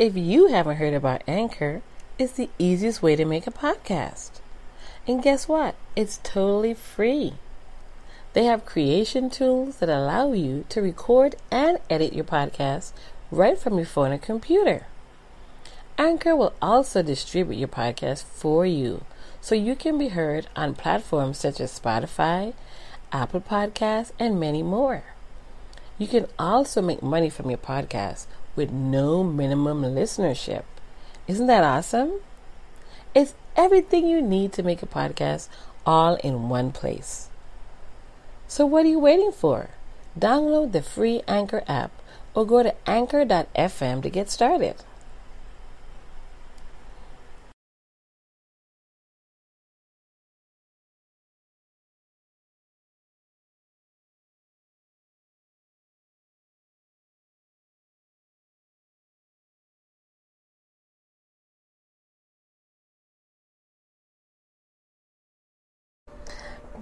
If you haven't heard about Anchor, it's the easiest way to make a podcast. And guess what? It's totally free. They have creation tools that allow you to record and edit your podcast right from your phone or computer. Anchor will also distribute your podcast for you so you can be heard on platforms such as Spotify, Apple Podcasts, and many more. You can also make money from your podcast with no minimum listenership. Isn't that awesome? It's everything you need to make a podcast all in one place. So, what are you waiting for? Download the free Anchor app or go to anchor.fm to get started.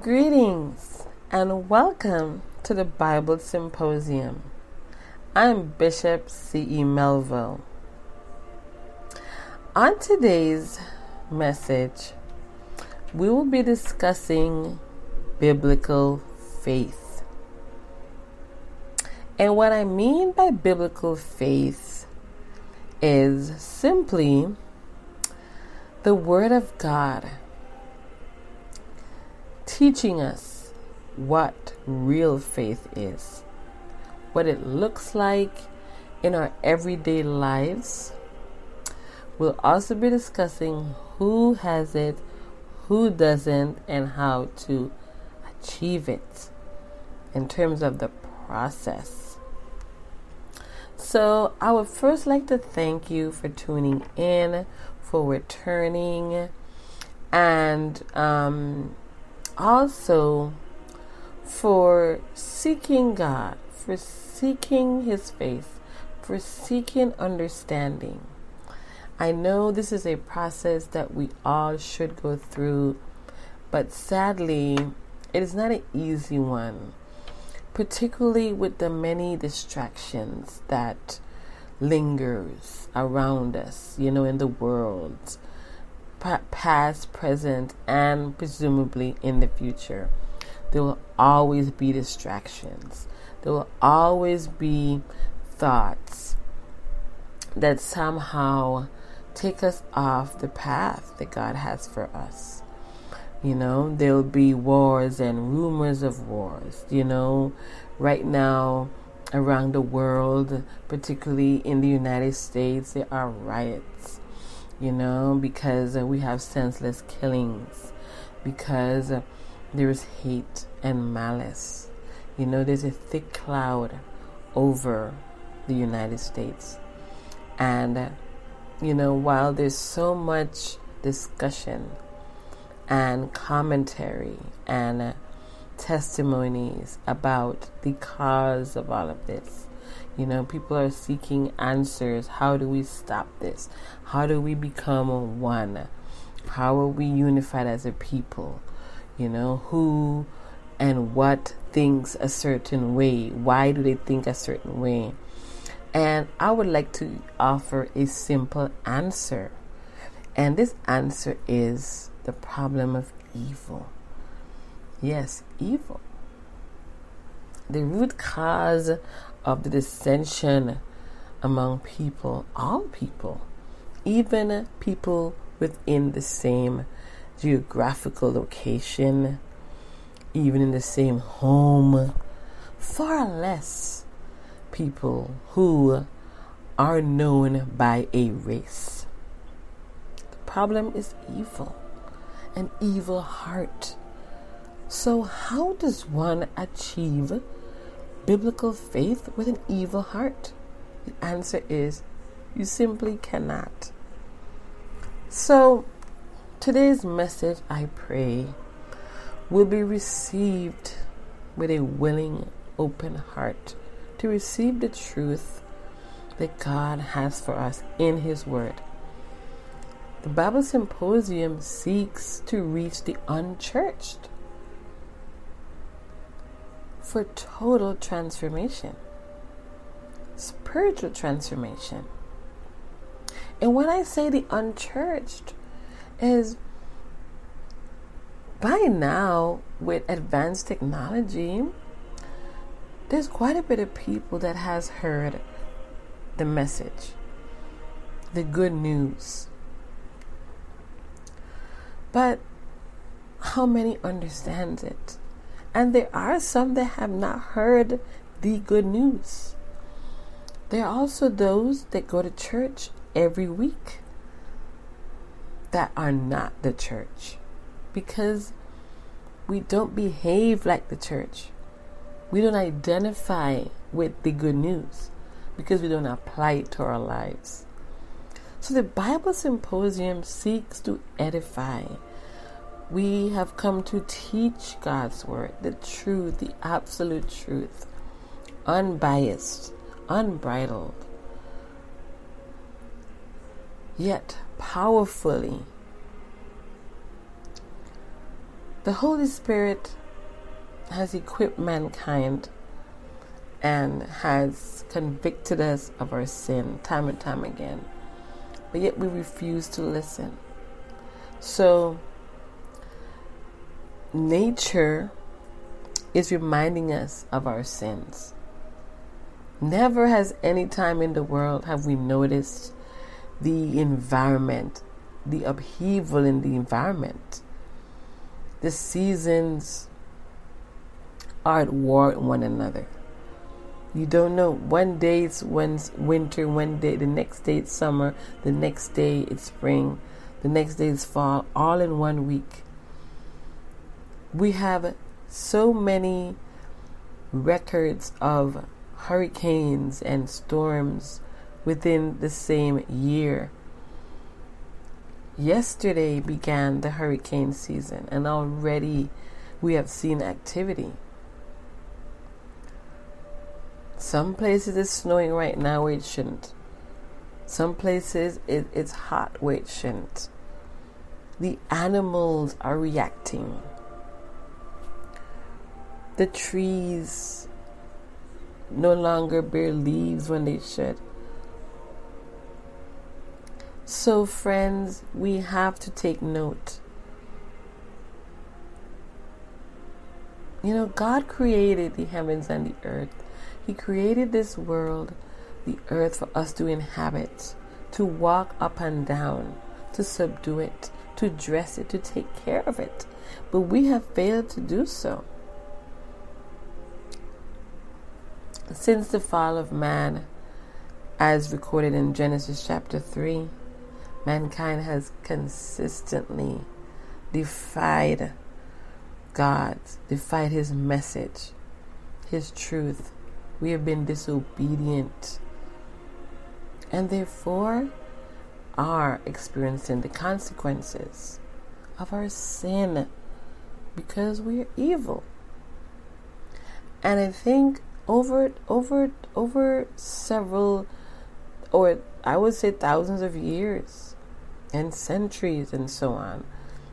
Greetings and welcome to the Bible Symposium. I'm Bishop C.E. Melville. On today's message, we will be discussing biblical faith. And what I mean by biblical faith is simply the Word of God teaching us what real faith is, what it looks like in our everyday lives. We'll also be discussing who has it, who doesn't, and how to achieve it in terms of the process. So, I would first like to thank you for tuning in, for returning, and um, also for seeking God, for seeking His face, for seeking understanding. I know this is a process that we all should go through, but sadly, it is not an easy one, particularly with the many distractions that lingers around us, you know, in the world past, present, and presumably in the future. There will always be distractions. There will always be thoughts that somehow take us off the path that God has for us. You know, there'll be wars and rumors of wars. You know, right now around the world, particularly in the United States, there are riots you know, because uh, we have senseless killings, because uh, there's hate and malice. You know, there's a thick cloud over the United States. And, uh, you know, while there's so much discussion and commentary and testimonies about the cause of all of this, you know, people are seeking answers. How do we stop this? How do we become one? How are we unified as a people? You know, who and what thinks a certain way? Why do they think a certain way? And I would like to offer a simple answer. And this answer is the problem of evil. Yes, evil. The root cause of the dissension among people, all people, even people within the same geographical location, even in the same home, far less people who are known by a race. The problem is evil, an evil heart. So, how does one achieve biblical faith with an evil heart? The answer is you simply cannot. So, today's message, I pray, will be received with a willing, open heart to receive the truth that God has for us in His Word. The Bible Symposium seeks to reach the unchurched for total transformation, spiritual transformation. And when I say the unchurched, is by now with advanced technology, there's quite a bit of people that has heard the message, the good news. But how many understands it? And there are some that have not heard the good news. There are also those that go to church every week that are not the church because we don't behave like the church. We don't identify with the good news because we don't apply it to our lives. So the Bible Symposium seeks to edify. We have come to teach God's Word, the truth, the absolute truth, unbiased, unbridled, yet powerfully. The Holy Spirit has equipped mankind and has convicted us of our sin time and time again. But yet we refuse to listen. So, nature is reminding us of our sins. Never has any time in the world have we noticed the environment, the upheaval in the environment. The seasons are at war with one another. You don't know. One day it's winter, one day the next day it's summer, the next day it's spring, the next day it's fall, all in one week. We have so many records of hurricanes and storms within the same year. Yesterday began the hurricane season, and already we have seen activity. Some places it's snowing right now where it shouldn't. Some places it, it's hot where it shouldn't. The animals are reacting. The trees no longer bear leaves when they should. So, friends, we have to take note. You know, God created the heavens and the earth. He created this world, the earth, for us to inhabit, to walk up and down, to subdue it, to dress it, to take care of it. But we have failed to do so. Since the fall of man, as recorded in Genesis chapter 3, mankind has consistently defied God, defied His message, His truth, we have been disobedient and therefore are experiencing the consequences of our sin because we are evil. And I think over over over several or I would say thousands of years and centuries and so on,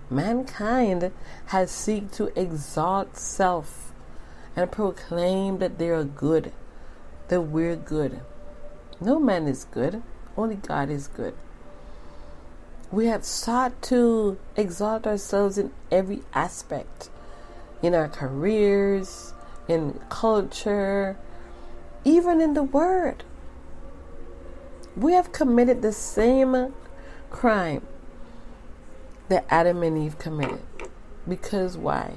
mankind has seek to exalt self and proclaim that they are good, that we're good. No man is good, only God is good. We have sought to exalt ourselves in every aspect in our careers, in culture, even in the Word. We have committed the same crime that Adam and Eve committed. Because why?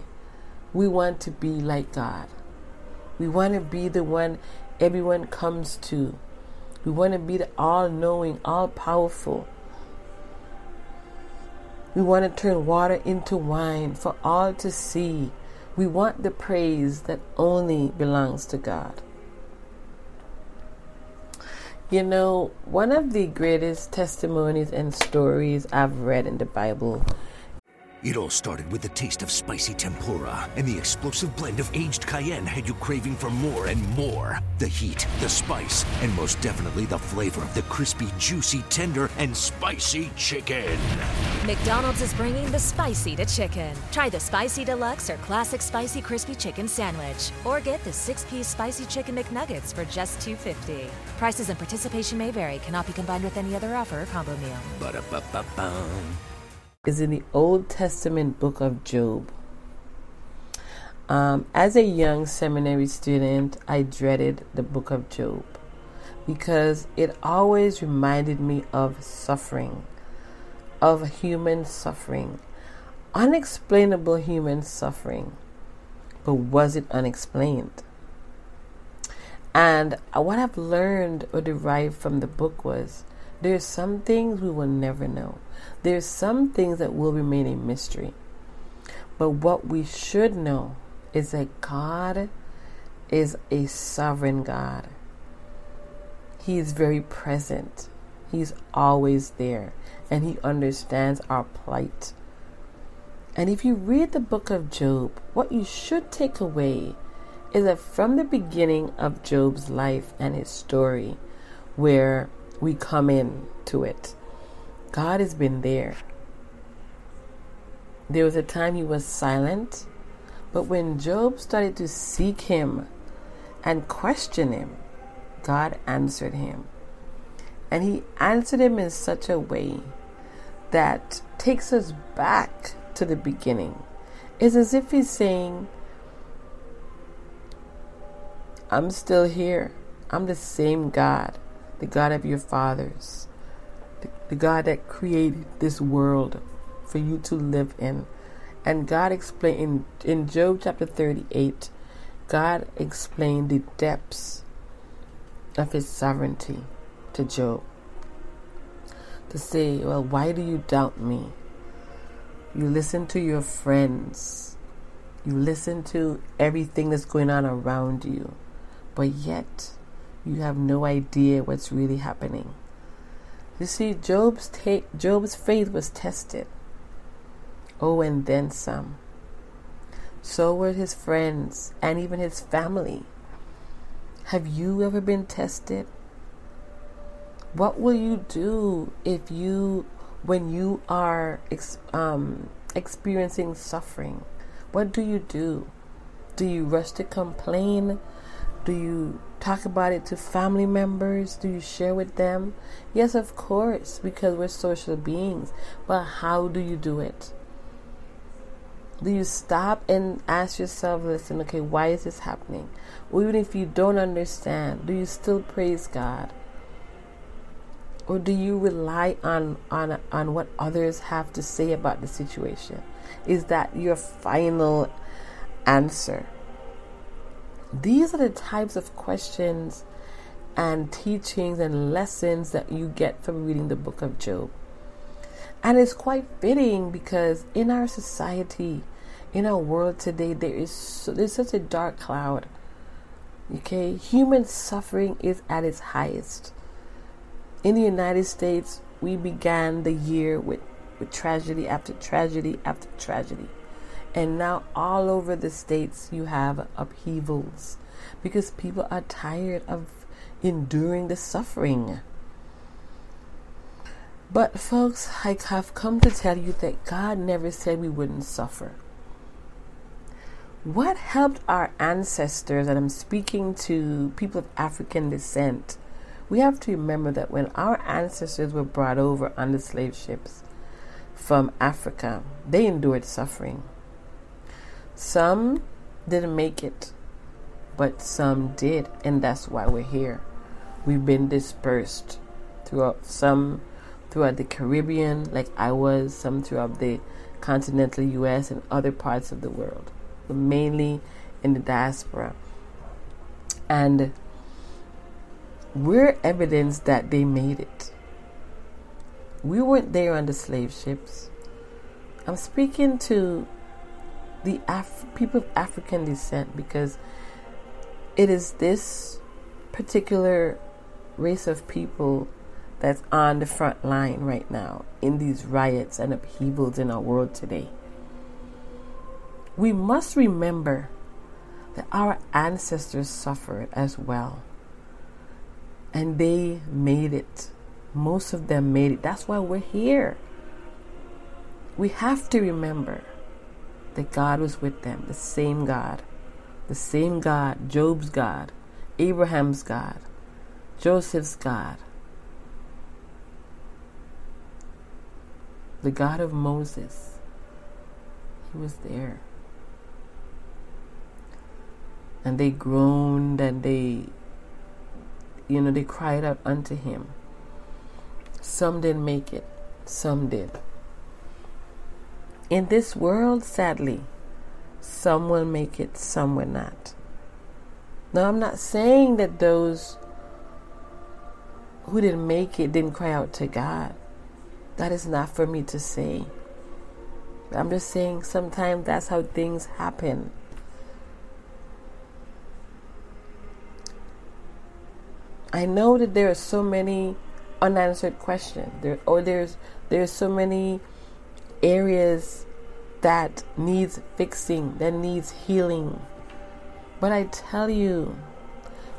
We want to be like God. We want to be the one everyone comes to. We want to be the all knowing, all powerful. We want to turn water into wine for all to see. We want the praise that only belongs to God. You know, one of the greatest testimonies and stories I've read in the Bible It all started with the taste of spicy tempura, and the explosive blend of aged cayenne had you craving for more and more. The heat, the spice, and most definitely the flavor of the crispy, juicy, tender, and spicy chicken. McDonald's is bringing the spicy to chicken. Try the spicy deluxe or classic spicy crispy chicken sandwich, or get the six-piece spicy chicken McNuggets for just $2.50. Prices and participation may vary. Cannot be combined with any other offer or combo meal. Ba-da-ba-ba-ba. is in the Old Testament book of Job. Um, as a young seminary student, I dreaded the book of Job because it always reminded me of suffering, of human suffering, unexplainable human suffering. But was it unexplained? And what I've learned or derived from the book was there's some things we will never know. There's some things that will remain a mystery. But what we should know is that God is a sovereign God. He is very present. He's always there. And He understands our plight. And if you read the book of Job, what you should take away is that from the beginning of Job's life and his story, where we come in to it, God has been there. There was a time he was silent, but when Job started to seek him and question him, God answered him. And he answered him in such a way that takes us back to the beginning. It's as if he's saying, I'm still here. I'm the same God, the God of your fathers, the, the God that created this world for you to live in. And God explained in, in Job chapter 38, God explained the depths of his sovereignty to Job. To say, well, why do you doubt me? You listen to your friends. You listen to everything that's going on around you. But yet, you have no idea what's really happening. You see, Job's, ta- Job's faith was tested. Oh, and then some. So were his friends and even his family. Have you ever been tested? What will you do if you, when you are ex- um, experiencing suffering, what do you do? Do you rush to complain? Do you talk about it to family members? Do you share with them? Yes, of course, because we're social beings. But how do you do it? Do you stop and ask yourself, listen, okay, why is this happening? Or even if you don't understand, do you still praise God? Or do you rely on, on, on what others have to say about the situation? Is that your final answer? These are the types of questions and teachings and lessons that you get from reading the book of Job. And it's quite fitting because in our society, in our world today, there is so, there's such a dark cloud. Okay, human suffering is at its highest. In the United States, we began the year with, with tragedy after tragedy after tragedy. And now, all over the states, you have upheavals because people are tired of enduring the suffering. But, folks, I have come to tell you that God never said we wouldn't suffer. What helped our ancestors, and I'm speaking to people of African descent, we have to remember that when our ancestors were brought over on the slave ships from Africa, they endured suffering. Some didn't make it, but some did, and that's why we're here. We've been dispersed throughout some throughout the Caribbean, like I was, some throughout the continental US and other parts of the world, but mainly in the diaspora. And we're evidence that they made it. We weren't there on the slave ships. I'm speaking to the Af- people of African descent because it is this particular race of people that's on the front line right now in these riots and upheavals in our world today. We must remember that our ancestors suffered as well. And they made it. Most of them made it. That's why we're here. We have to remember that God was with them, the same God, the same God, Job's God, Abraham's God, Joseph's God, the God of Moses. He was there. And they groaned and they, you know, they cried out unto him. Some didn't make it, some did. In this world, sadly, some will make it, some will not. Now, I'm not saying that those who didn't make it didn't cry out to God. That is not for me to say. I'm just saying sometimes that's how things happen. I know that there are so many unanswered questions. There or there's there's so many areas that needs fixing, that needs healing. But I tell you,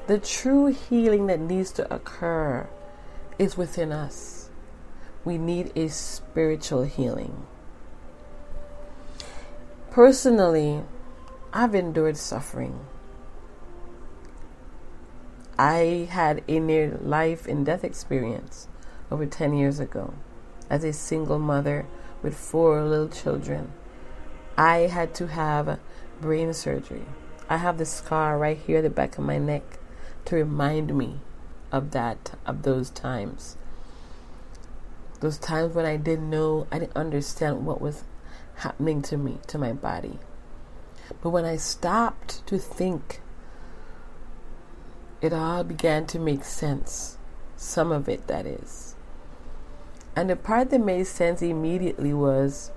the true healing that needs to occur is within us. We need a spiritual healing. Personally, I've endured suffering. I had a near life and death experience over 10 years ago as a single mother with four little children. I had to have brain surgery. I have the scar right here at the back of my neck to remind me of that, of those times. Those times when I didn't know, I didn't understand what was happening to me, to my body. But when I stopped to think, it all began to make sense. Some of it, that is. And the part that made sense immediately was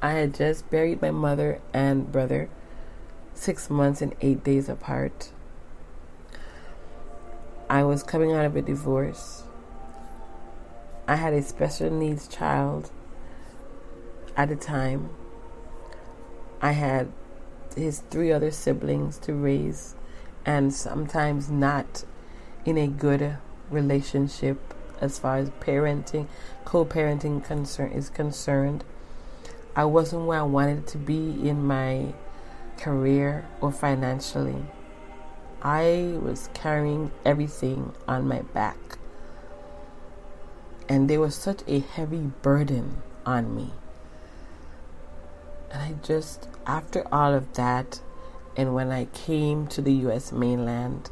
I had just buried my mother and brother six months and eight days apart. I was coming out of a divorce. I had a special needs child at the time. I had his three other siblings to raise, and sometimes not in a good relationship as far as parenting, co parenting concern is concerned. I wasn't where I wanted to be in my career or financially. I was carrying everything on my back. And there was such a heavy burden on me. And I just, after all of that, and when I came to the US mainland,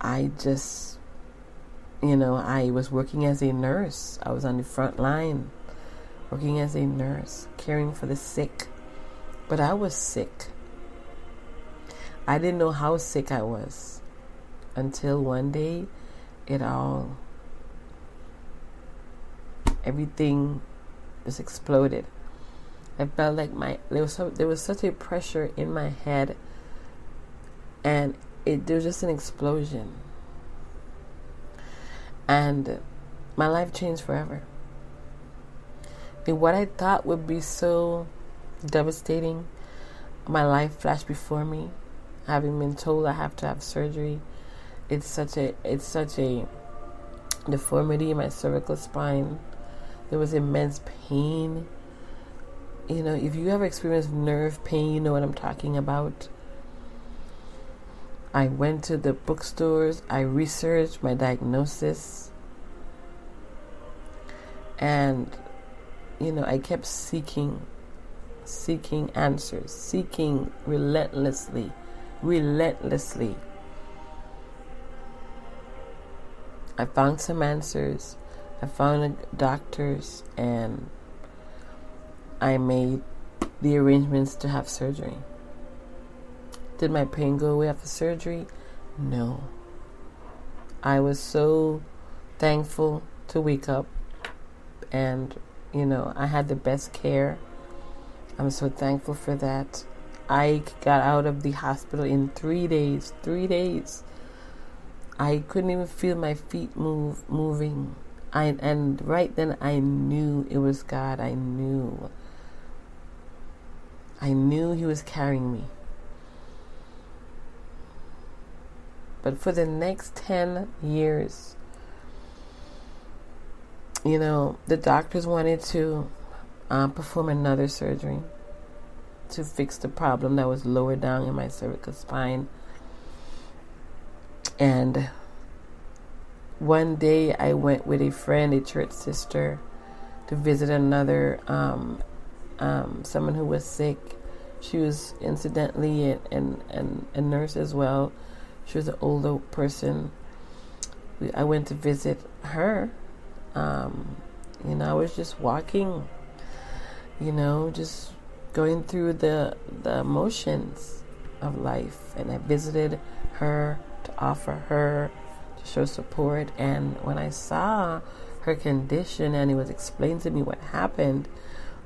I just, you know, I was working as a nurse. I was on the front line, working as a nurse, caring for the sick. But I was sick. I didn't know how sick I was until one day it all, everything just exploded. I felt like my there was so, there was such a pressure in my head, and it there was just an explosion, and my life changed forever. And what I thought would be so devastating, my life flashed before me, having been told I have to have surgery. It's such a it's such a deformity in my cervical spine. There was immense pain you know, if you ever experienced nerve pain, you know what I'm talking about. I went to the bookstores, I researched my diagnosis, and, you know, I kept seeking, seeking answers, seeking relentlessly, relentlessly. I found some answers. I found doctors and I made the arrangements to have surgery. Did my pain go away after surgery? No. I was so thankful to wake up and, you know, I had the best care. I'm so thankful for that. I got out of the hospital in three days. Three days. I couldn't even feel my feet move moving. I and right then I knew it was God. I knew. I knew he was carrying me. But for the next 10 years, you know, the doctors wanted to um, perform another surgery to fix the problem that was lower down in my cervical spine. And one day I went with a friend, a church sister, to visit another um, um, someone who was sick. She was incidentally an, an, a nurse as well. She was an older person. I went to visit her. Um, you know, I was just walking, you know, just going through the the emotions of life, and I visited her to offer her to show support. And when I saw her condition, and it was explained to me what happened,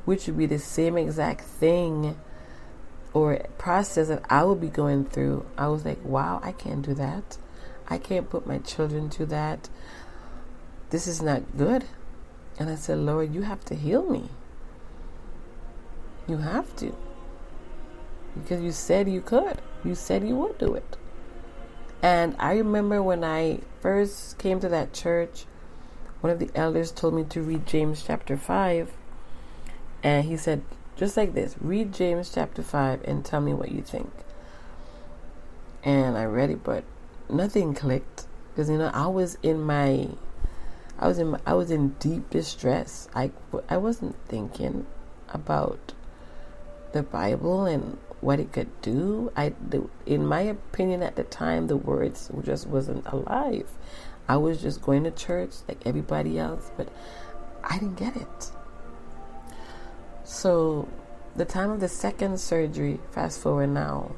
which would be the same exact thing or process that I would be going through, I was like, wow, I can't do that. I can't put my children to that. This is not good. And I said, Lord, you have to heal me. You have to. Because you said you could. You said you would do it. And I remember when I first came to that church, one of the elders told me to read James chapter 5. And he said, just like this. Read James chapter 5 and tell me what you think. And I read it, but nothing clicked because you know I was in my I was in my, I was in deep distress. I I wasn't thinking about the Bible and what it could do. I the, in my opinion at the time the words just wasn't alive. I was just going to church like everybody else, but I didn't get it. So, the time of the second surgery, fast forward now,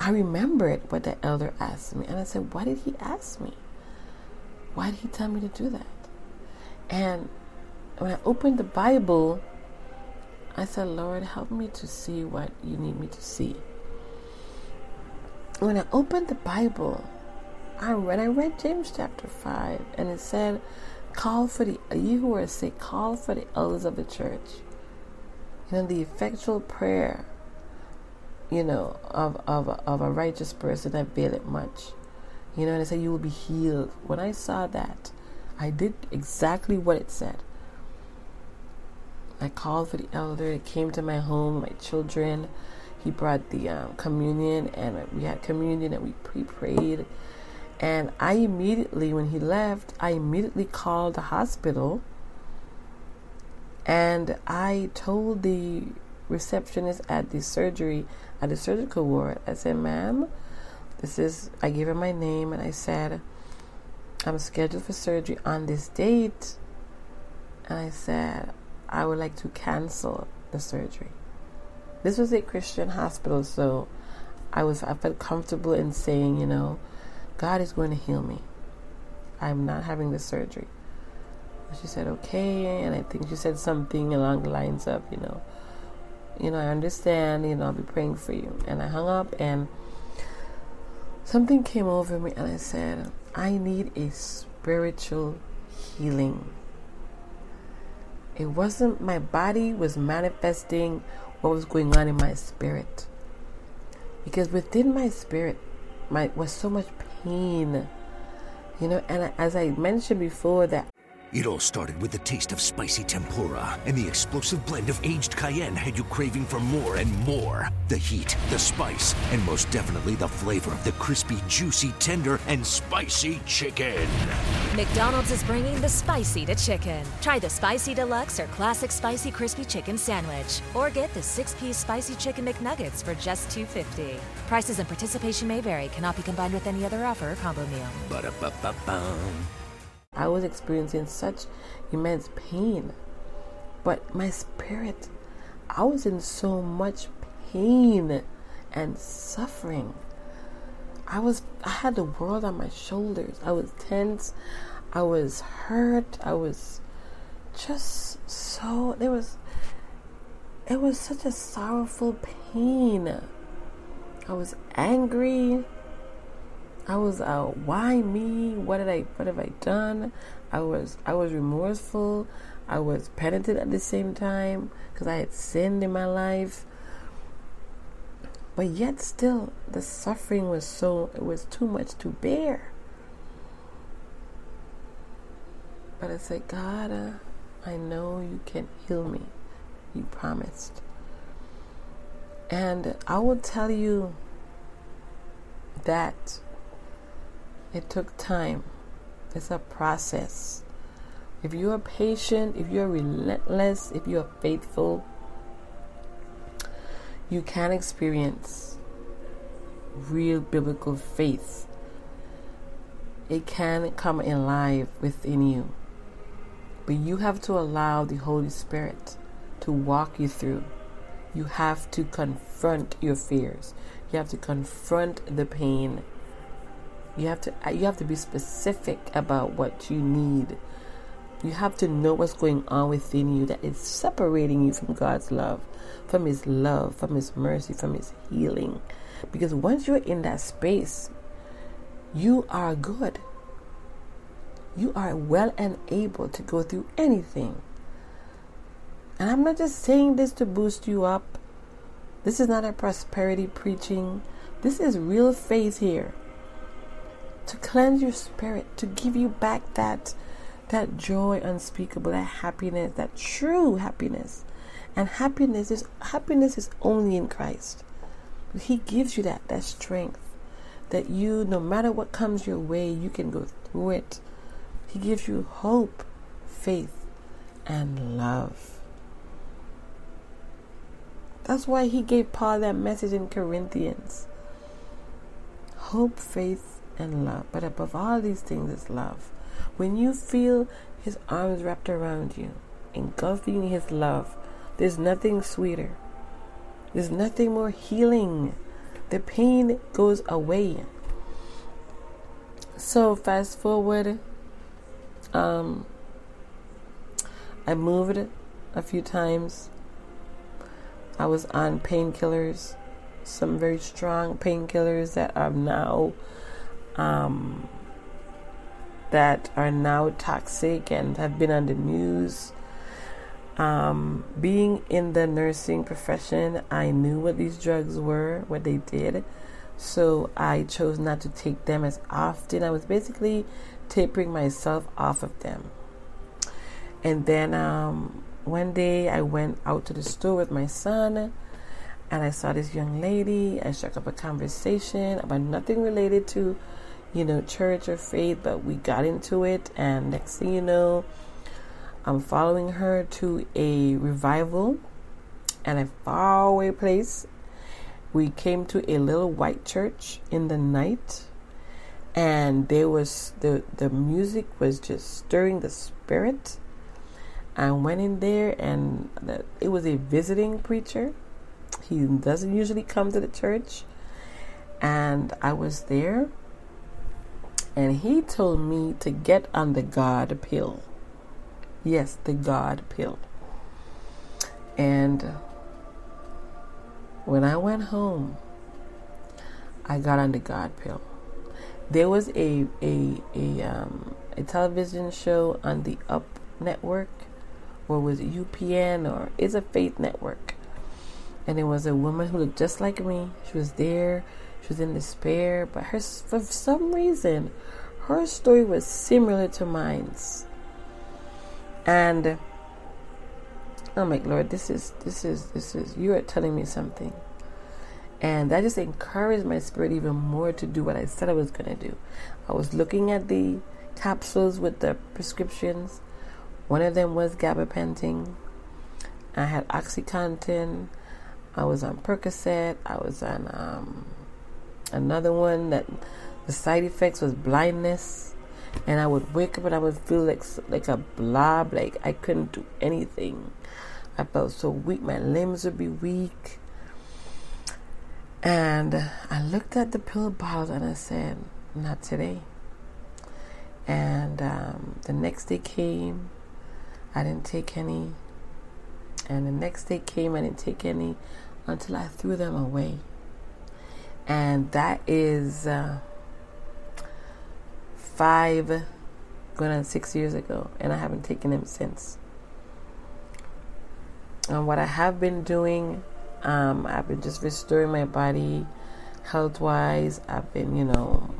I remembered what the elder asked me. And I said, Why did he ask me? Why did he tell me to do that? And when I opened the Bible, I said, Lord, help me to see what you need me to see. When I opened the Bible, I, when I read James chapter 5, and it said, Call for the, you who are sick, call for the elders of the church. You know, the effectual prayer, you know, of, of, of a righteous person that availeth much. You know, and it said you will be healed. When I saw that, I did exactly what it said. I called for the elder. He came to my home, my children. He brought the um, communion, and we had communion, and we pre prayed and I immediately, when he left, I immediately called the hospital and I told the receptionist at the surgery, at the surgical ward, I said, ma'am, this is, I gave her my name and I said, I'm scheduled for surgery on this date. And I said, I would like to cancel the surgery. This was a Christian hospital, so I was I felt comfortable in saying, you know, God is going to heal me. I'm not having the surgery. She said, okay. And I think she said something along the lines of, you know, you know, I understand, you know, I'll be praying for you. And I hung up and something came over me and I said, I need a spiritual healing. It wasn't my body was manifesting what was going on in my spirit. Because within my spirit my was so much pain. You know, and as I mentioned before, that It all started with the taste of spicy tempura, and the explosive blend of aged cayenne had you craving for more and more. The heat, the spice, and most definitely the flavor of the crispy, juicy, tender, and spicy chicken. McDonald's is bringing the spicy to chicken. Try the spicy deluxe or classic spicy crispy chicken sandwich, or get the six-piece spicy chicken McNuggets for just $2.50. Prices and participation may vary. Cannot be combined with any other offer or combo meal. Ba-da-ba-ba-ba. I was experiencing such immense pain. But my spirit, I was in so much pain and suffering. I was I had the world on my shoulders. I was tense. I was hurt. I was just so there was it was such a sorrowful pain. I was angry. I was uh, why me? What did I what have I done? I was I was remorseful. I was penitent at the same time because I had sinned in my life. But yet still the suffering was so it was too much to bear. But I said, God, uh, I know you can heal me. You promised. And I will tell you that it took time. It's a process. If you are patient, if you're relentless, if you are faithful, you can experience real biblical faith. It can come alive within you. But you have to allow the Holy Spirit to walk you through. You have to confront your fears. You have to confront the pain. You have to you have to be specific about what you need. You have to know what's going on within you that is separating you from God's love, from his love, from his mercy, from his healing. Because once you're in that space, you are good you are well and able to go through anything. And I'm not just saying this to boost you up. This is not a prosperity preaching. This is real faith here. To cleanse your spirit, to give you back that that joy unspeakable, that happiness, that true happiness. And happiness is happiness is only in Christ. He gives you that that strength that you no matter what comes your way, you can go through it he gives you hope, faith, and love. That's why he gave Paul that message in Corinthians. Hope, faith, and love. But above all these things is love. When you feel his arms wrapped around you, engulfing his love, there's nothing sweeter. There's nothing more healing. The pain goes away. So, fast forward um, I moved a few times. I was on painkillers, some very strong painkillers that are now um, that are now toxic and have been on the news. Um, being in the nursing profession, I knew what these drugs were, what they did. So I chose not to take them as often. I was basically tapering myself off of them. And then um, one day I went out to the store with my son and I saw this young lady. I struck up a conversation about nothing related to, you know, church or faith, but we got into it. And next thing you know, I'm following her to a revival and a faraway place. We came to a little white church in the night and there was the the music was just stirring the spirit. I went in there, and it was a visiting preacher. He doesn't usually come to the church, and I was there, and he told me to get on the God pill. Yes, the God pill. And when I went home, I got on the God pill there was a a a um a television show on the Up network, or was it UPN or is a Faith network, and it was a woman who looked just like me. She was there. She was in despair, but her for some reason, her story was similar to mine's. And I'm like, Lord, this is this is this is you are telling me something. And that just encouraged my spirit even more to do what I said I was going to do. I was looking at the capsules with the prescriptions. One of them was gabapentin. I had OxyContin. I was on Percocet. I was on um, another one that the side effects was blindness. And I would wake up and I would feel like like a blob, like I couldn't do anything. I felt so weak. My limbs would be weak. And I looked at the pill bottles and I said, not today. And um, the next day came, I didn't take any. And the next day came, I didn't take any until I threw them away. And that is uh, five, going on six years ago, and I haven't taken them since. And what I have been doing, um, I've been just restoring my body health wise. I've been, you know,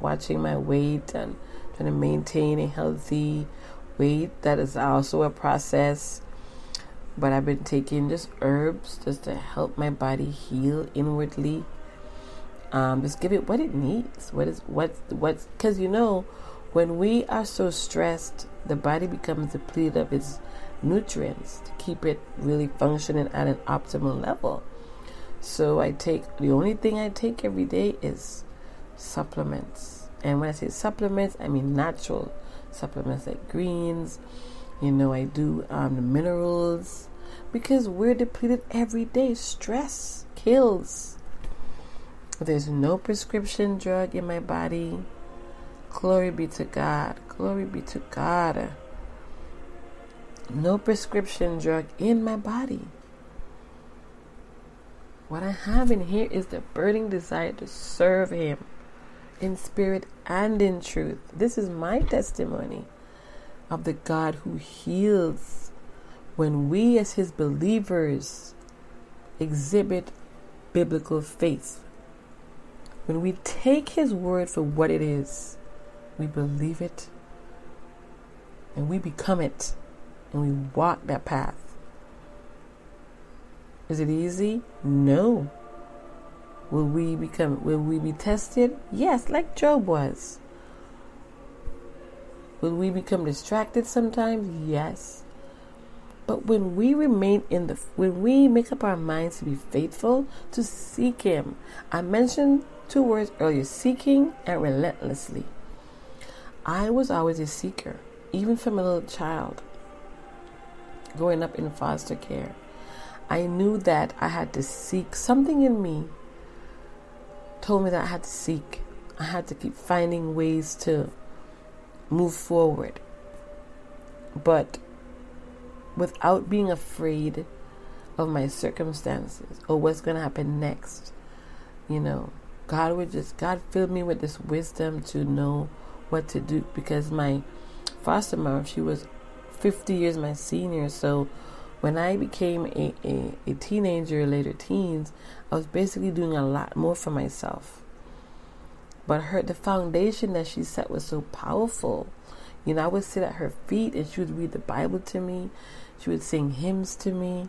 watching my weight and trying to maintain a healthy weight. That is also a process. But I've been taking just herbs just to help my body heal inwardly. Um, just give it what it needs. What is what what? Because you know, when we are so stressed, the body becomes depleted of its nutrients to keep it really functioning at an optimal level. So I take the only thing I take every day is supplements. And when I say supplements, I mean natural supplements like greens. You know, I do um, the minerals because we're depleted every day. Stress kills. There's no prescription drug in my body. Glory be to God. Glory be to God. No prescription drug in my body. What I have in here is the burning desire to serve Him in spirit and in truth. This is my testimony of the God who heals when we, as His believers, exhibit biblical faith. When we take His word for what it is, we believe it and we become it and we walk that path. Is it easy? No. Will we become will we be tested? Yes, like Job was. Will we become distracted sometimes? Yes. But when we remain in the when we make up our minds to be faithful, to seek him. I mentioned two words earlier, seeking and relentlessly. I was always a seeker, even from a little child, growing up in foster care. I knew that I had to seek something in me told me that I had to seek. I had to keep finding ways to move forward. But without being afraid of my circumstances or what's going to happen next. You know, God would just, God filled me with this wisdom to know what to do because my foster mom, she was 50 years my senior. So when I became a, a, a teenager, later teens, I was basically doing a lot more for myself. But her the foundation that she set was so powerful. You know, I would sit at her feet and she would read the Bible to me. She would sing hymns to me.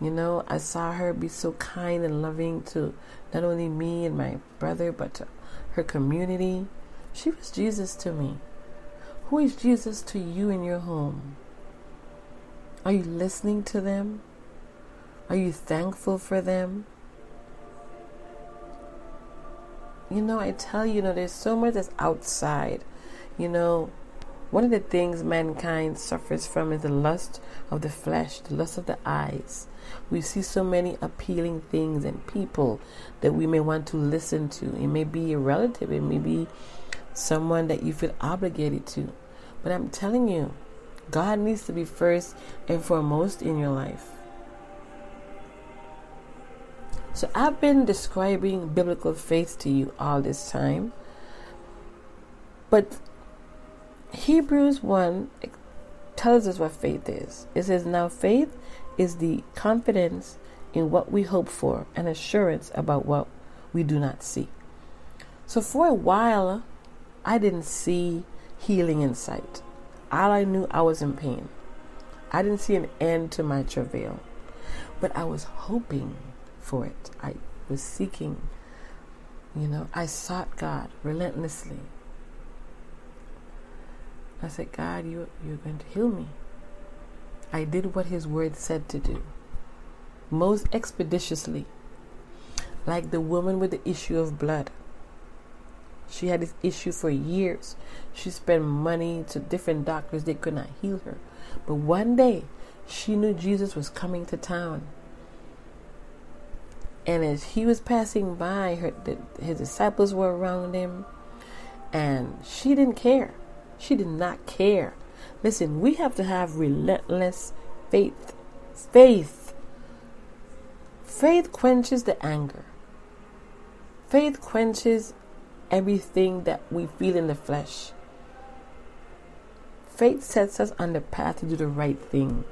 You know, I saw her be so kind and loving to not only me and my brother, but to her community. She was Jesus to me. Who is Jesus to you in your home? Are you listening to them? Are you thankful for them? You know, I tell you, you know, there's so much that's outside. You know, one of the things mankind suffers from is the lust of the flesh, the lust of the eyes. We see so many appealing things and people that we may want to listen to. It may be a relative, it may be someone that you feel obligated to. But I'm telling you, God needs to be first and foremost in your life. So I've been describing biblical faith to you all this time. But Hebrews 1 tells us what faith is. It says, Now faith is the confidence in what we hope for and assurance about what we do not see. So for a while, I didn't see healing in sight. All I knew, I was in pain. I didn't see an end to my travail, but I was hoping for it. I was seeking, you know, I sought God relentlessly. I said, God, you, you're going to heal me. I did what His word said to do, most expeditiously, like the woman with the issue of blood. She had this issue for years. She spent money to different doctors, they could not heal her. But one day, she knew Jesus was coming to town. And as he was passing by, her, his disciples were around him, and she didn't care. She did not care. Listen, we have to have relentless faith. Faith. Faith quenches the anger. Faith quenches everything that we feel in the flesh. Faith sets us on the path to do the right thing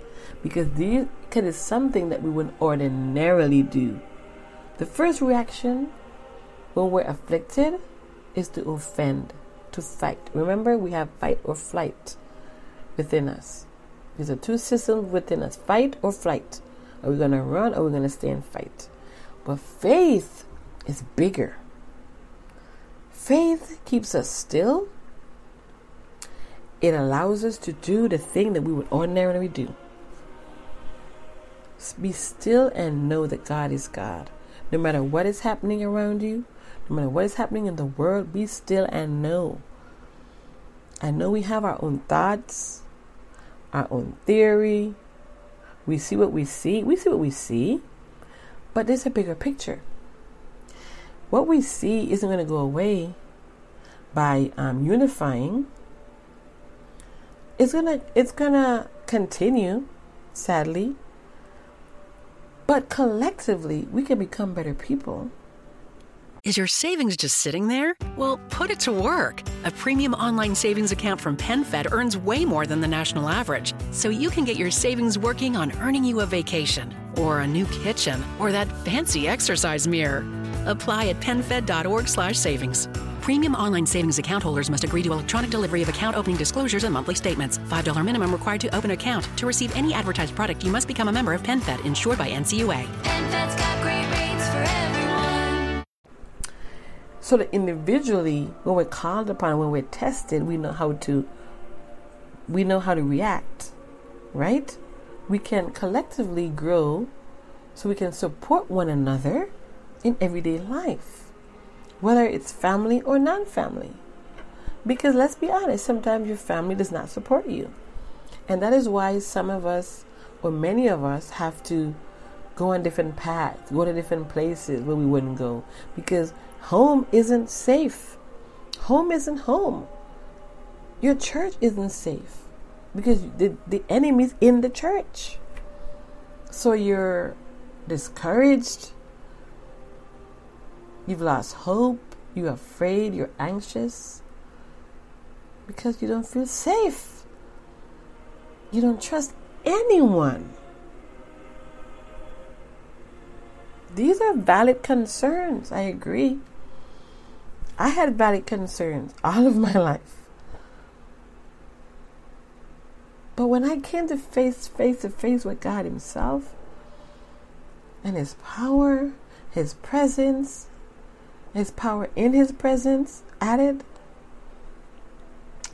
because this it's something that we wouldn't ordinarily do. The first reaction when we're afflicted is to offend, to fight. Remember, we have fight or flight within us. These are two systems within us fight or flight. Are we going to run or are we going to stay and fight? But faith is bigger. Faith keeps us still. It allows us to do the thing that we would ordinarily do. Be still and know that God is God. No matter what is happening around you, no matter what is happening in the world, be still and know. I know we have our own thoughts, our own theory. We see what we see. We see what we see. But there's a bigger picture. What we see isn't going to go away by um, unifying. It's gonna it's gonna continue, sadly. But collectively, we can become better people. Is your savings just sitting there? Well, put it to work. A premium online savings account from PenFed earns way more than the national average, so you can get your savings working on earning you a vacation, or a new kitchen, or that fancy exercise mirror. Apply at PenFed.org/savings. Premium online savings account holders must agree to electronic delivery of account opening disclosures and monthly statements. $5 minimum required to open account. To receive any advertised product, you must become a member of PenFed, insured by NCUA. PenFed's got great rates for everyone. So that individually, when we're called upon, when we're tested, we know how to we know how to react, right? We can collectively grow so we can support one another in everyday life whether it's family or non family. Because let's be honest, sometimes your family does not support you. And that is why some of us, or many of us, have to go on different paths, go to different places where we wouldn't go. Because home isn't safe. Home isn't home. Your church isn't safe. Because the, the enemy's in the church. So you're discouraged, You've lost hope. You're afraid. You're anxious. Because you don't feel safe. You don't trust anyone. These are valid concerns. I agree. I had valid concerns all of my life. But when I came to face face to face with God Himself and His power, His presence, his power in His presence added,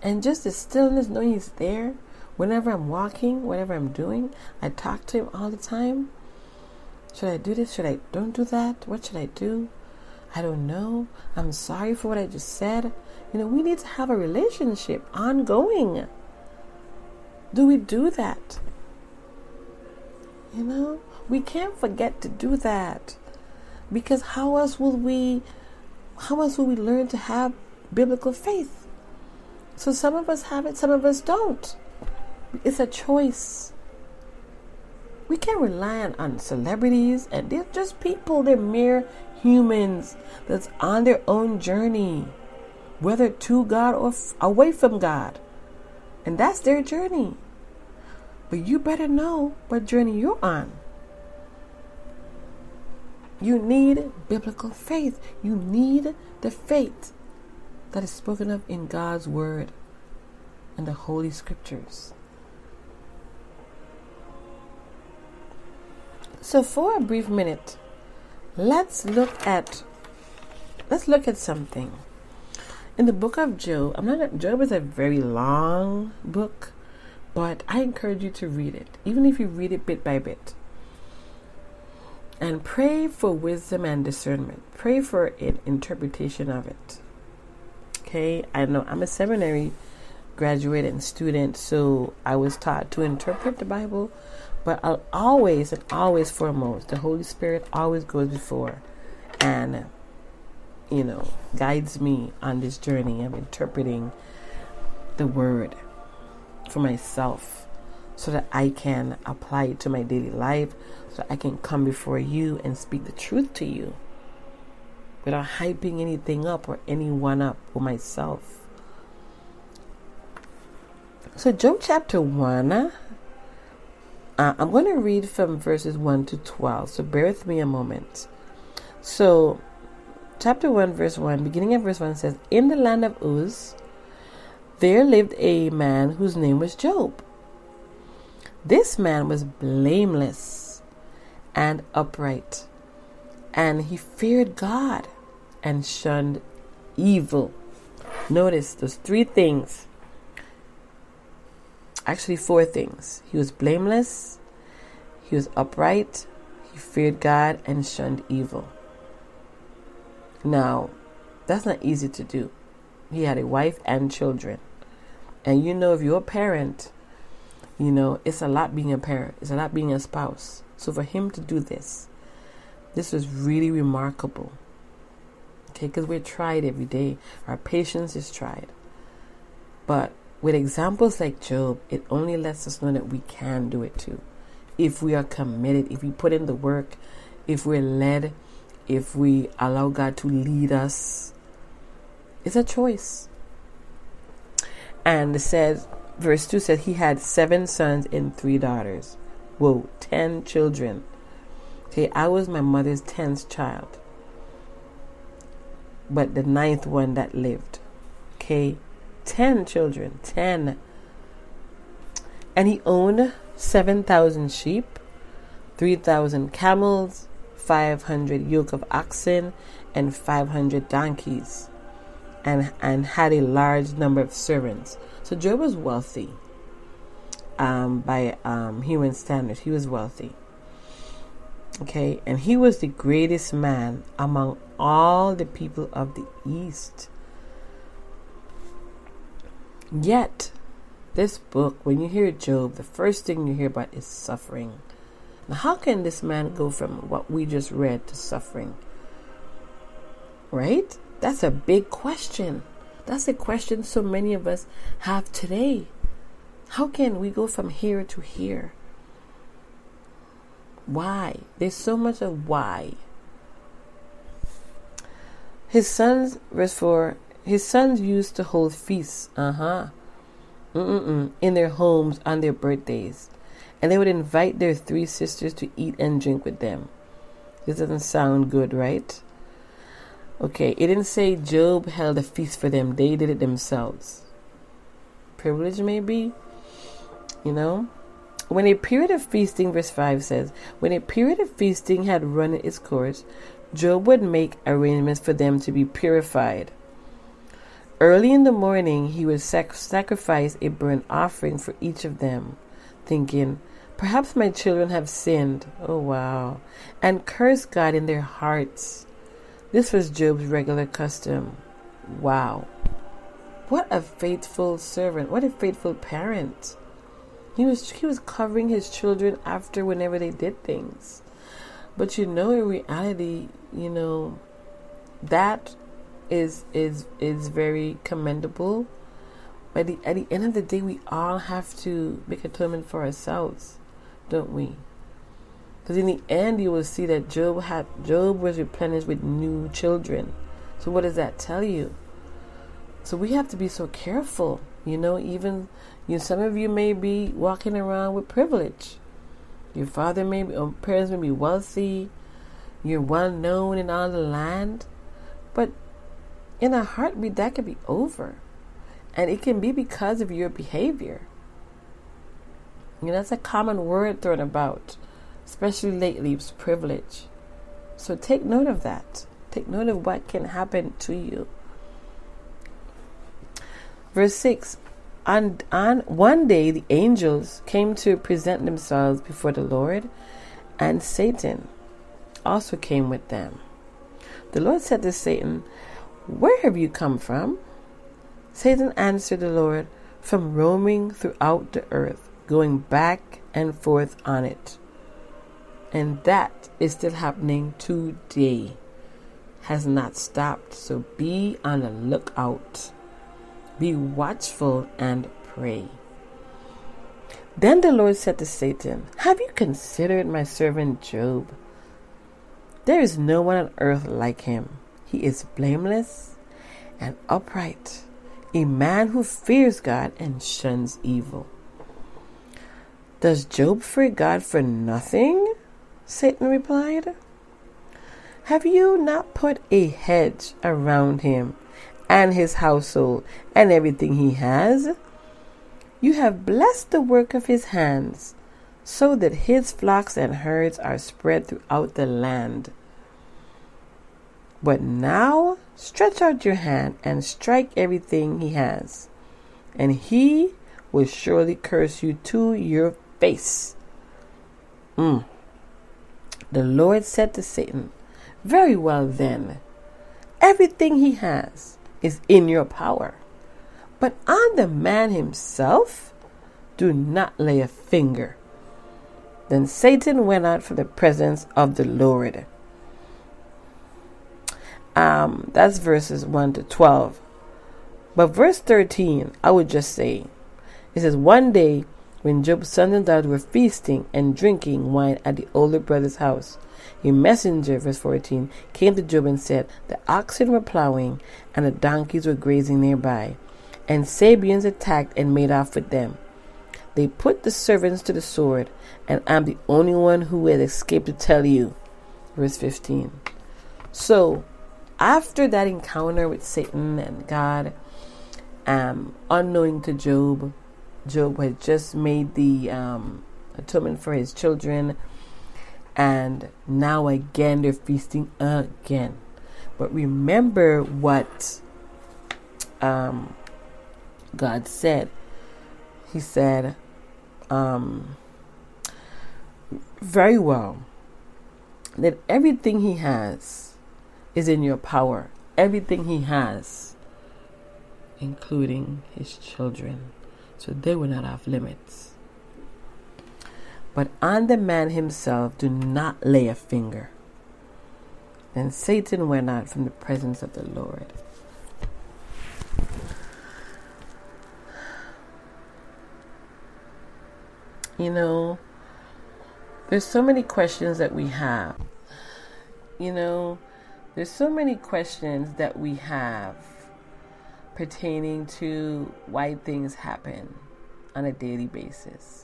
and just the stillness, knowing He's there. Whenever I'm walking, whatever I'm doing, I talk to Him all the time. Should I do this? Should I don't do that? What should I do? I don't know. I'm sorry for what I just said. You know, we need to have a relationship ongoing. Do we do that? You know, we can't forget to do that. Because how else will we how else will we learn to have biblical faith? So some of us have it, some of us don't. It's a choice. We can't rely on, celebrities and they're just people, they're mere humans that's on their own journey, whether to God or f- away from God. And that's their journey. But you better know what journey you're on. You need biblical faith. You need the faith that is spoken of in God's Word and the Holy Scriptures. So for a brief minute, let's look at let's look at something. In the book of Job, I'm not Job is a very long book, but I encourage you to read it, even if you read it bit by bit and pray for wisdom and discernment. Pray for an interpretation of it. Okay, I know I'm a seminary graduate and student, so I was taught to interpret the Bible, but I'll always and always foremost, the Holy Spirit always goes before and you know guides me on this journey of interpreting the word for myself so that I can apply it to my daily life, so I can come before you and speak the truth to you. without hyping anything up or anyone up or myself. So, Job chapter 1, uh, I'm going to read from verses 1 to 12. So, bear with me a moment. So, chapter 1, verse 1, beginning of verse 1 says, In the land of Uz, there lived a man whose name was Job. This man was blameless and upright, and he feared God and shunned evil. Notice those three things. Actually, four things. He was blameless, he was upright, he feared God, and shunned evil. Now, that's not easy to do. He had a wife and children. And you know, if you're a parent, you know, it's a lot being a parent, it's a lot being a spouse. So for him to do this, this was really remarkable. Okay, because we're tried every day, our patience is tried. But with examples like Job, it only lets us know that we can do it too. If we are committed, if we put in the work, if we're led, if we allow God to lead us, it's a choice. And it says, verse 2 says, he had seven sons and three daughters. Whoa, ten children. Okay, I was my mother's tenth child, but the ninth one that lived. Okay, ten children, ten. And he owned 7,000 sheep, 3,000 camels, 500 yoke of oxen, and 500 donkeys, and, and had a large number of servants. So Job was wealthy um, by um, human standards. He was wealthy. Okay, and he was the greatest man among all the people of the East. Yet, this book, when you hear Job, the first thing you hear about is suffering. Now, how can this man go from what we just read to suffering? Right? That's a big question. That's a question so many of us have today. How can we go from here to here? Why? There's so much of why. His sons, verse 4, his sons used to hold feasts, uh huh, in their homes on their birthdays. And they would invite their three sisters to eat and drink with them. This doesn't sound good, right? Okay, it didn't say Job held a feast for them, they did it themselves. Privilege, maybe? You know? When a period of feasting, verse 5 says, when a period of feasting had run its course, Job would make arrangements for them to be purified. Early in the morning, he would sac- sacrifice a burnt offering for each of them, thinking, Perhaps my children have sinned. Oh, wow. And curse God in their hearts. This was Job's regular custom. Wow. What a faithful servant. What a faithful parent. He was he was covering his children after whenever they did things. But you know in reality, you know, that is is is very commendable. But the, at the end of the day, we all have to make atonement for ourselves, don't we? Because in the end, you will see that Job had Job was replenished with new children. So what does that tell you? So we have to be so careful. You know, even you. Some of you may be walking around with privilege. Your father may be, or parents may be wealthy. You're well known in all the land, but in a heartbeat, that could be over, and it can be because of your behavior. You know, that's a common word thrown about, especially lately. It's privilege. So take note of that. Take note of what can happen to you. Verse 6 on, on one day the angels came to present themselves before the Lord, and Satan also came with them. The Lord said to Satan, Where have you come from? Satan answered the Lord, From roaming throughout the earth, going back and forth on it. And that is still happening today. Has not stopped. So be on the lookout. Be watchful and pray. Then the Lord said to Satan, Have you considered my servant Job? There is no one on earth like him. He is blameless and upright, a man who fears God and shuns evil. Does Job fear God for nothing? Satan replied. Have you not put a hedge around him and his household and everything he has? You have blessed the work of his hands, so that his flocks and herds are spread throughout the land. But now stretch out your hand and strike everything he has, and he will surely curse you to your face. Mm. The Lord said to Satan, Very well then, everything he has is in your power. But on the man himself, do not lay a finger. Then Satan went out from the presence of the Lord. Um, that's verses 1 to 12. But verse 13, I would just say, it says, One day when Job's sons and daughters were feasting and drinking wine at the older brother's house, a messenger, verse 14, came to Job and said, The oxen were plowing and the donkeys were grazing nearby, and Sabeans attacked and made off with them. They put the servants to the sword, and I'm the only one who has escaped to tell you. Verse 15. So, after that encounter with Satan and God, um, unknowing to Job, Job had just made the um, atonement for his children, and now again they're feasting again. But remember what um, God said. He said, um, very well, that everything he has is in your power. Everything he has, including his children. So they will not have limits. But on the man himself do not lay a finger. Then Satan went out from the presence of the Lord. You know, there's so many questions that we have. You know, there's so many questions that we have pertaining to why things happen on a daily basis.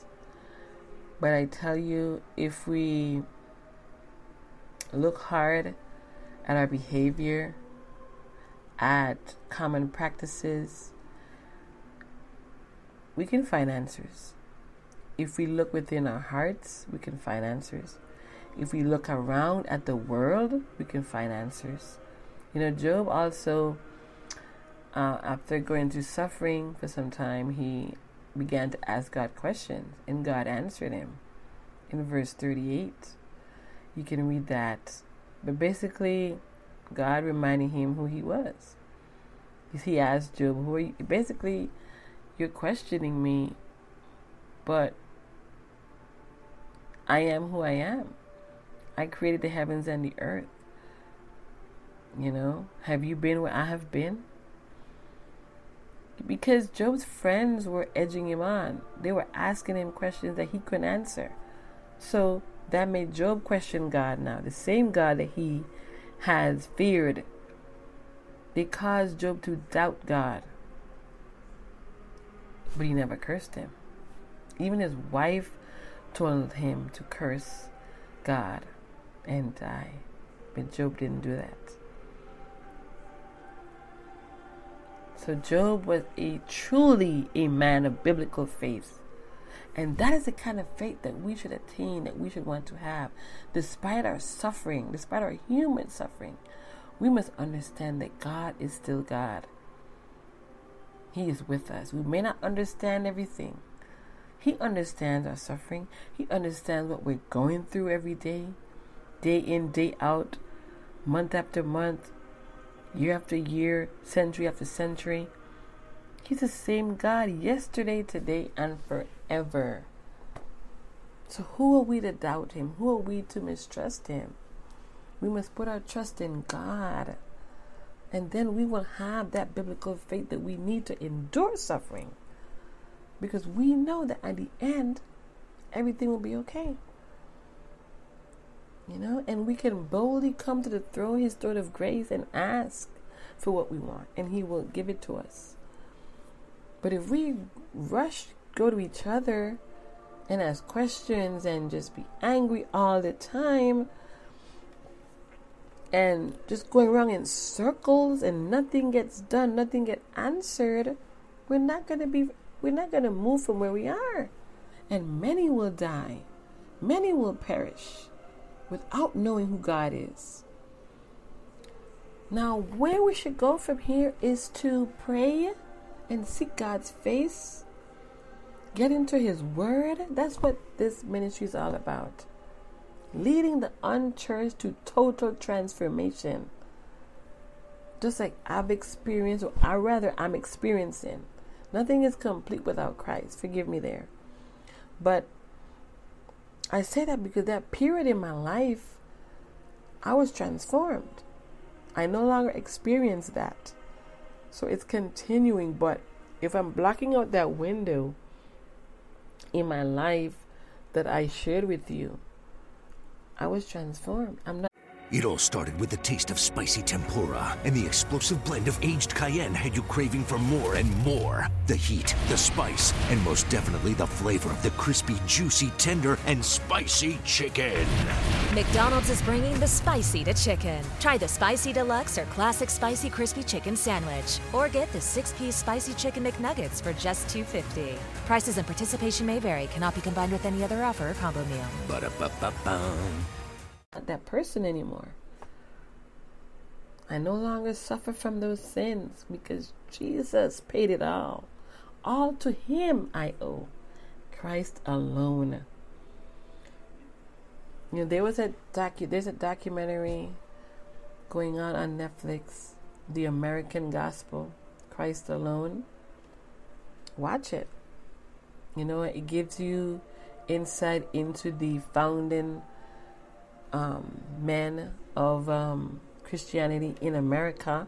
But I tell you, if we look hard at our behavior, at common practices, we can find answers. If we look within our hearts, we can find answers. If we look around at the world, we can find answers. You know, Job also, uh, after going through suffering for some time, he began to ask God questions, and God answered him. In verse 38, you can read that. But basically, God reminding him who he was. He asked Job, Who are you? Basically, you're questioning me, but I am who I am. I created the heavens and the earth. You know, have you been where I have been? Because Job's friends were edging him on. They were asking him questions that he couldn't answer. So that made Job question God now. The same God that he has feared. They caused Job to doubt God. But he never cursed him. Even his wife told him to curse God and die. But Job didn't do that. So Job was a truly a man of biblical faith. And that is the kind of faith that we should attain, that we should want to have. Despite our suffering, despite our human suffering, we must understand that God is still God. He is with us. We may not understand everything. He understands our suffering. He understands what we're going through every day, day in, day out, month after month, year after year, century after century. He's the same God yesterday, today, and forever. So, who are we to doubt Him? Who are we to mistrust Him? We must put our trust in God. And then we will have that biblical faith that we need to endure suffering. Because we know that at the end, everything will be okay. You know, and we can boldly come to the throne, his throne of grace, and ask for what we want, and he will give it to us. But if we rush, go to each other and ask questions and just be angry all the time and just going around in circles and nothing gets done, nothing gets answered, we're not going to be we're not going to move from where we are. And many will die. Many will perish without knowing who God is. Now, where we should go from here is to pray and seek God's face, get into His Word. That's what this ministry is all about. Leading the unchurched to total transformation. Just like I've experienced, or I rather, I'm experiencing. Nothing is complete without Christ. Forgive me there. But I say that because that period in my life, I was transformed. I no longer experience that. So it's continuing, but if I'm blocking out that window in my life that I shared with you, I was transformed. I'm not It all started with the taste of spicy tempura, and the explosive blend of aged cayenne had you craving for more and more. The heat, the spice, and most definitely the flavor of the crispy, juicy, tender, and spicy chicken. McDonald's is bringing the spicy to chicken. Try the spicy deluxe or classic spicy crispy chicken sandwich, or get the six-piece spicy chicken McNuggets for just $2.50. Prices and participation may vary. Cannot be combined with any other offer or combo meal. That person anymore. I no longer suffer from those sins because Jesus paid it all. All to Him I owe. Christ alone. You know, there was a docu there's a documentary going on on Netflix, The American Gospel, Christ Alone. Watch it. You know, it gives you insight into the founding um, men of um, Christianity in America.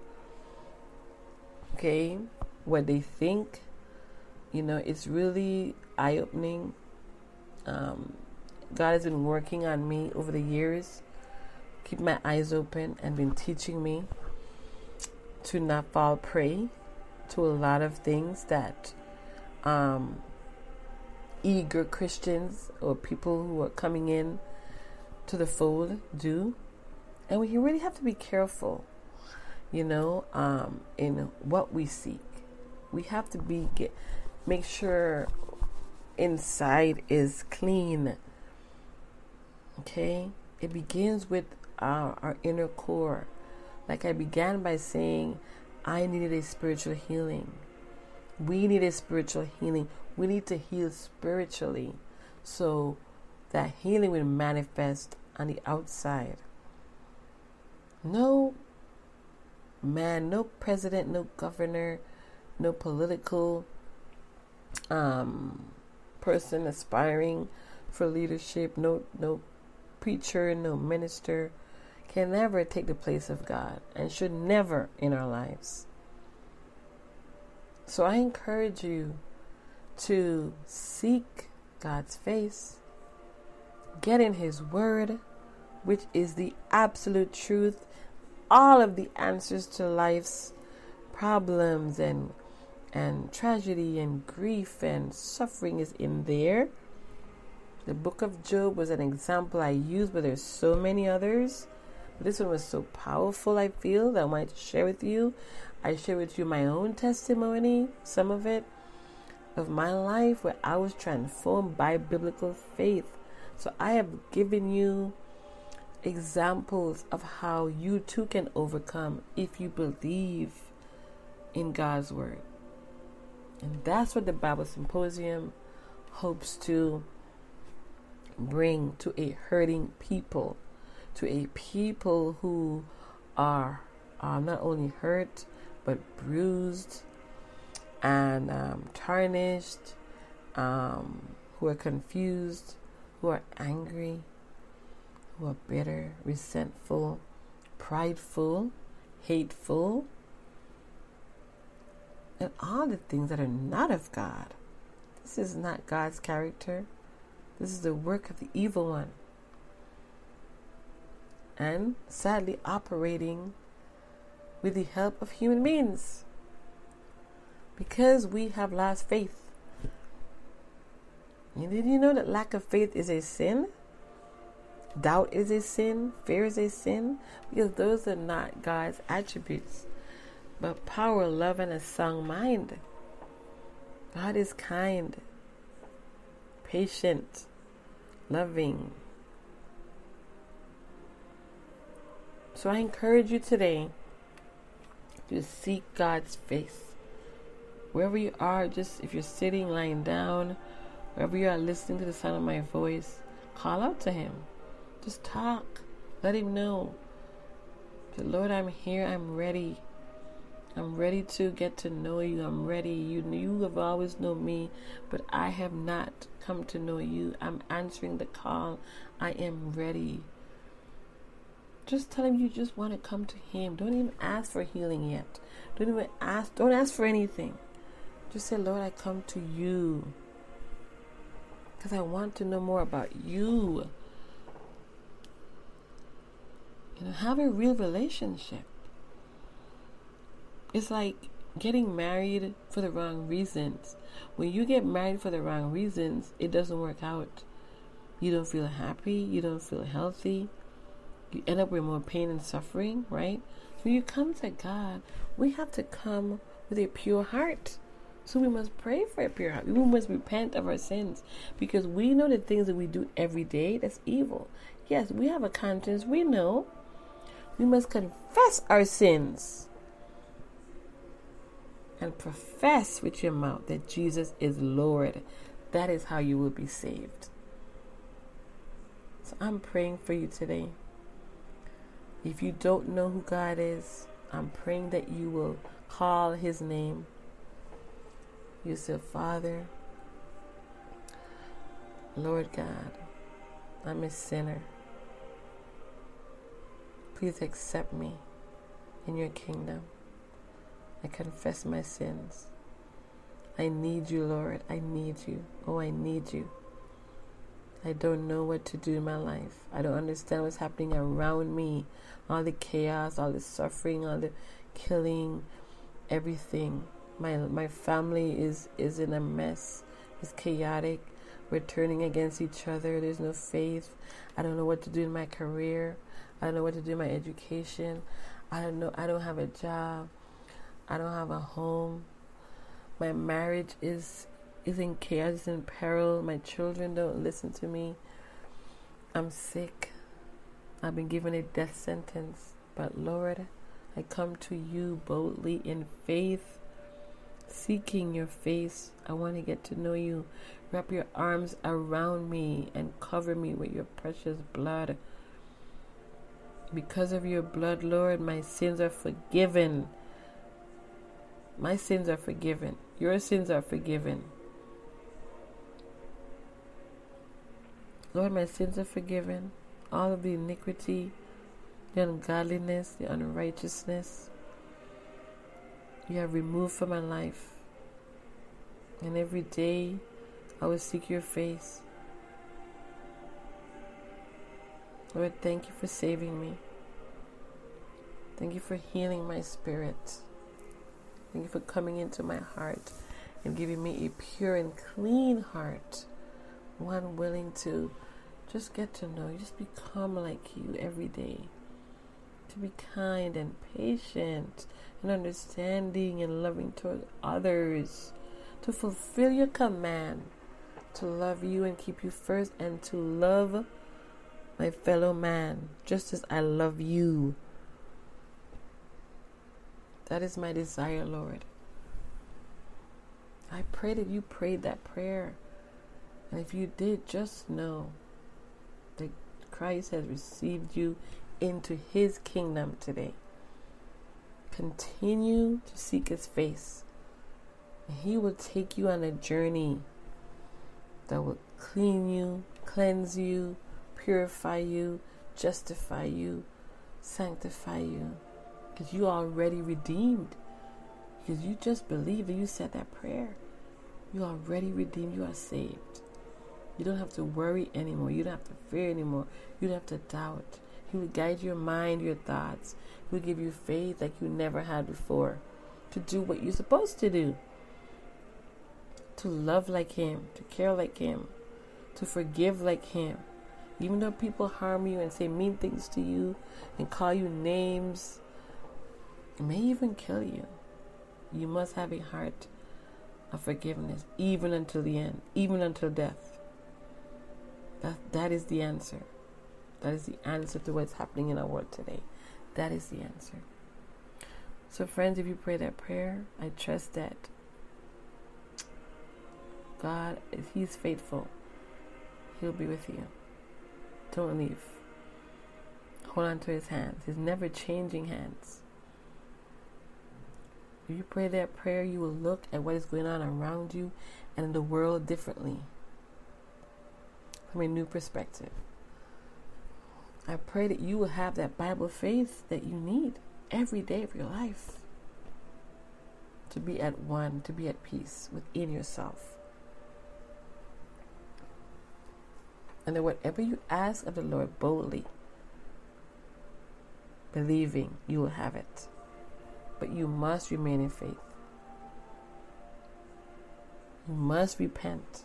Okay, what they think, you know, it's really eye opening. Um, God has been working on me over the years, keep my eyes open, and been teaching me to not fall prey to a lot of things that um, eager Christians or people who are coming in to the food do. And we really have to be careful, you know, um, in what we seek. We have to be get, make sure inside is clean. Okay, it begins with our, our inner core. Like I began by saying, I needed a spiritual healing. We need a spiritual healing. We need to heal spiritually. So that healing will manifest on the outside. No man, no president, no governor, no political um, person aspiring for leadership, no no preacher, no minister can never take the place of God and should never in our lives. So I encourage you to seek God's face, get in His Word, which is the absolute truth, all of the answers to life's problems and and tragedy and grief and suffering is in there. The book of Job was an example I used, but there's so many others. This one was so powerful, I feel, that I wanted to share with you. I share with you my own testimony, some of it, of my life where I was transformed by biblical faith. So I have given you examples of how you too can overcome if you believe in God's Word. And that's what the Bible Symposium hopes to bring to a hurting people, to a people who are, not only hurt but bruised and um, tarnished, um, who are confused, who are angry, who are bitter, resentful, prideful, hateful, and all the things that are not of God. This is not God's character. This is the work of the evil one. and sadly operating with the help of human beings because we have lost faith. And did you know that lack of faith is a sin? Doubt is a sin. Fear is a sin. Because those are not God's attributes, but power, love, and a sound mind. God is kind, patient, loving. So I encourage you today to seek God's face. Wherever you are, just if you're sitting, lying down, wherever you are listening to the sound of my voice, call out to Him. Just talk. Let Him know. Say, Lord, I'm here. I'm ready. I'm ready to get to know you. I'm ready. You you have always known me, but I have not come to know you. I'm answering the call. I am ready. Just tell him you just want to come to him. Don't even ask for healing yet. Don't even ask don't ask for anything. Just say, Lord, I come to you. Because I want to know more about you. You know, have a real relationship. It's like getting married for the wrong reasons. When you get married for the wrong reasons, it doesn't work out. You don't feel happy, you don't feel healthy. You end up with more pain and suffering, right? When you come to God, we have to come with a pure heart. So we must pray for a pure heart. We must repent of our sins because we know the things that we do every day that's evil. Yes, we have a conscience. We know. We must confess our sins and profess with your mouth that Jesus is Lord. That is how you will be saved. So I'm praying for you today. If you don't know who God is, I'm praying that you will call his name. You say, Father, Lord God, I'm a sinner. Please accept me in your kingdom. I confess my sins. I need you, Lord. I need you. Oh, I need you. I don't know what to do in my life. I don't understand what's happening around me. All the chaos, all the suffering, all the killing, everything. My my family is is in a mess. It's chaotic. We're turning against each other. There's no faith. I don't know what to do in my career. I don't know what to do my education. I don't know. I don't have a job. I don't have a home. My marriage is is in chaos, is in peril. My children don't listen to me. I'm sick. I've been given a death sentence. But Lord, I come to you boldly in faith, seeking your face. I want to get to know you. Wrap your arms around me and cover me with your precious blood. Because of your blood, Lord, my sins are forgiven. My sins are forgiven. Your sins are forgiven. Lord, my sins are forgiven. All of the iniquity, the ungodliness, the unrighteousness, you have removed from my life. And every day I will seek your face. Lord, thank you for saving me. Thank you for healing my spirit. Thank you for coming into my heart and giving me a pure and clean heart. One willing to just get to know you, just become like you every day. To be kind and patient and understanding and loving toward others. To fulfill your command. To love you and keep you first and to love my fellow man just as I love you. That is my desire, Lord. I pray that you prayed that prayer. And if you did, just know that Christ has received you into his kingdom today. Continue to seek his face. He will take you on a journey that will clean you, cleanse you, purify you, justify you, sanctify you. Because you already redeemed. Because you just believe and you said that prayer. You already redeemed. You are saved. You don't have to worry anymore. You don't have to fear anymore. You don't have to doubt. He will guide your mind, your thoughts. He will give you faith like you never had before to do what you're supposed to do. To love like Him, to care like Him, to forgive like Him. Even though people harm you and say mean things to you and call you names, it may even kill you. You must have a heart of forgiveness, even until the end, even until death. That, that is the answer. That is the answer to what's happening in our world today. That is the answer. So, friends, if you pray that prayer, I trust that God, if He's faithful, He'll be with you. Don't leave. Hold on to His hands, His never changing hands. If you pray that prayer, you will look at what is going on around you and in the world differently from a new perspective. I pray that you will have that Bible faith that you need every day of your life to be at one, to be at peace within yourself. And that whatever you ask of the Lord boldly, believing you will have it. But you must remain in faith. You must repent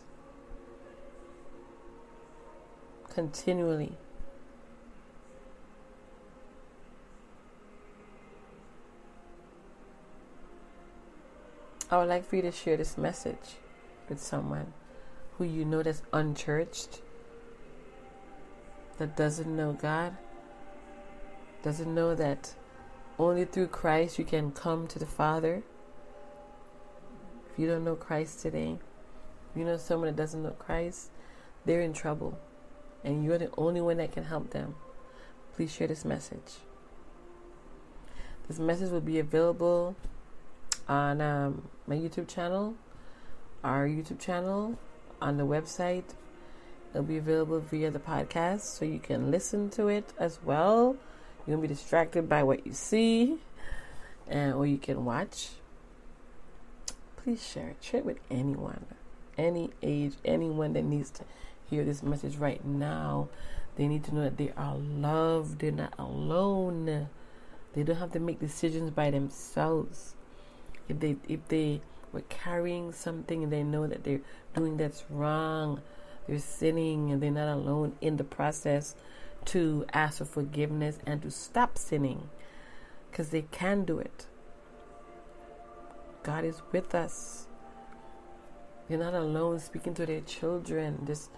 continually. I would like for you to share this message with someone who you know that's unchurched, that doesn't know God, doesn't know that only through Christ you can come to the Father. If you don't know Christ today, you know someone that doesn't know Christ, they're in trouble. And you're the only one that can help them. Please share this message. This message will be available on um, my YouTube channel, our YouTube channel, on the website. It'll be available via the podcast, so you can listen to it as well. You won't be distracted by what you see, and or you can watch. Please share it. Share it with anyone, any age, anyone that needs to hear this message right now. They need to know that they are loved. They're not alone. They don't have to make decisions by themselves. If they if they were carrying something and they know that they're doing that's wrong, they're sinning and they're not alone in the process to ask for forgiveness and to stop sinning because they can do it. God is with us. You're not alone speaking to their children. Just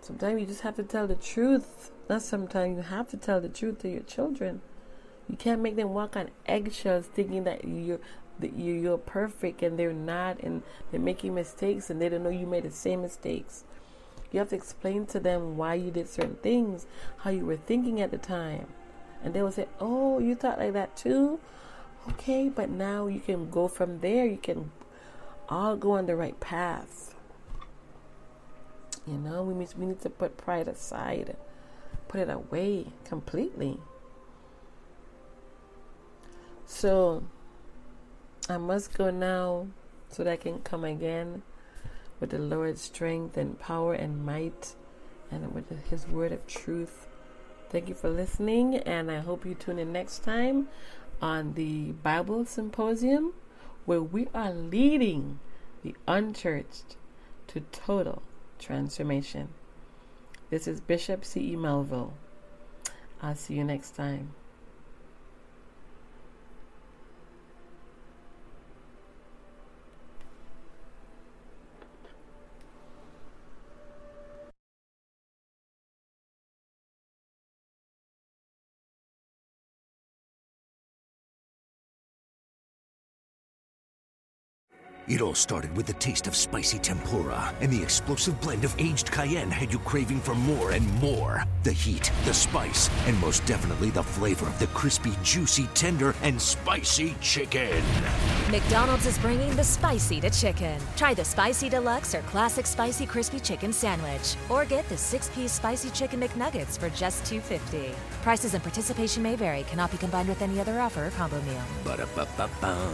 sometimes you just have to tell the truth. Not sometimes you have to tell the truth to your children. You can't make them walk on eggshells thinking that you're that you're perfect and they're not and they're making mistakes and they don't know you made the same mistakes. You have to explain to them why you did certain things, how you were thinking at the time. And they will say, Oh, you thought like that too? Okay, but now you can go from there. You can all go on the right path. You know, we need, we need to put pride aside, put it away completely. So, I must go now so that I can come again with the Lord's strength and power and might and with His word of truth. Thank you for listening, and I hope you tune in next time on the Bible Symposium where we are leading the unchurched to total transformation. This is Bishop C.E. Melville. I'll see you next time. It all started with the taste of spicy tempura, and the explosive blend of aged cayenne had you craving for more and more. The heat, the spice, and most definitely the flavor of the crispy, juicy, tender, and spicy chicken. McDonald's is bringing the spicy to chicken. Try the spicy deluxe or classic spicy crispy chicken sandwich, or get the six-piece spicy chicken McNuggets for just $2.50. Prices and participation may vary. Cannot be combined with any other offer or combo meal. Ba-da-ba-ba-ba.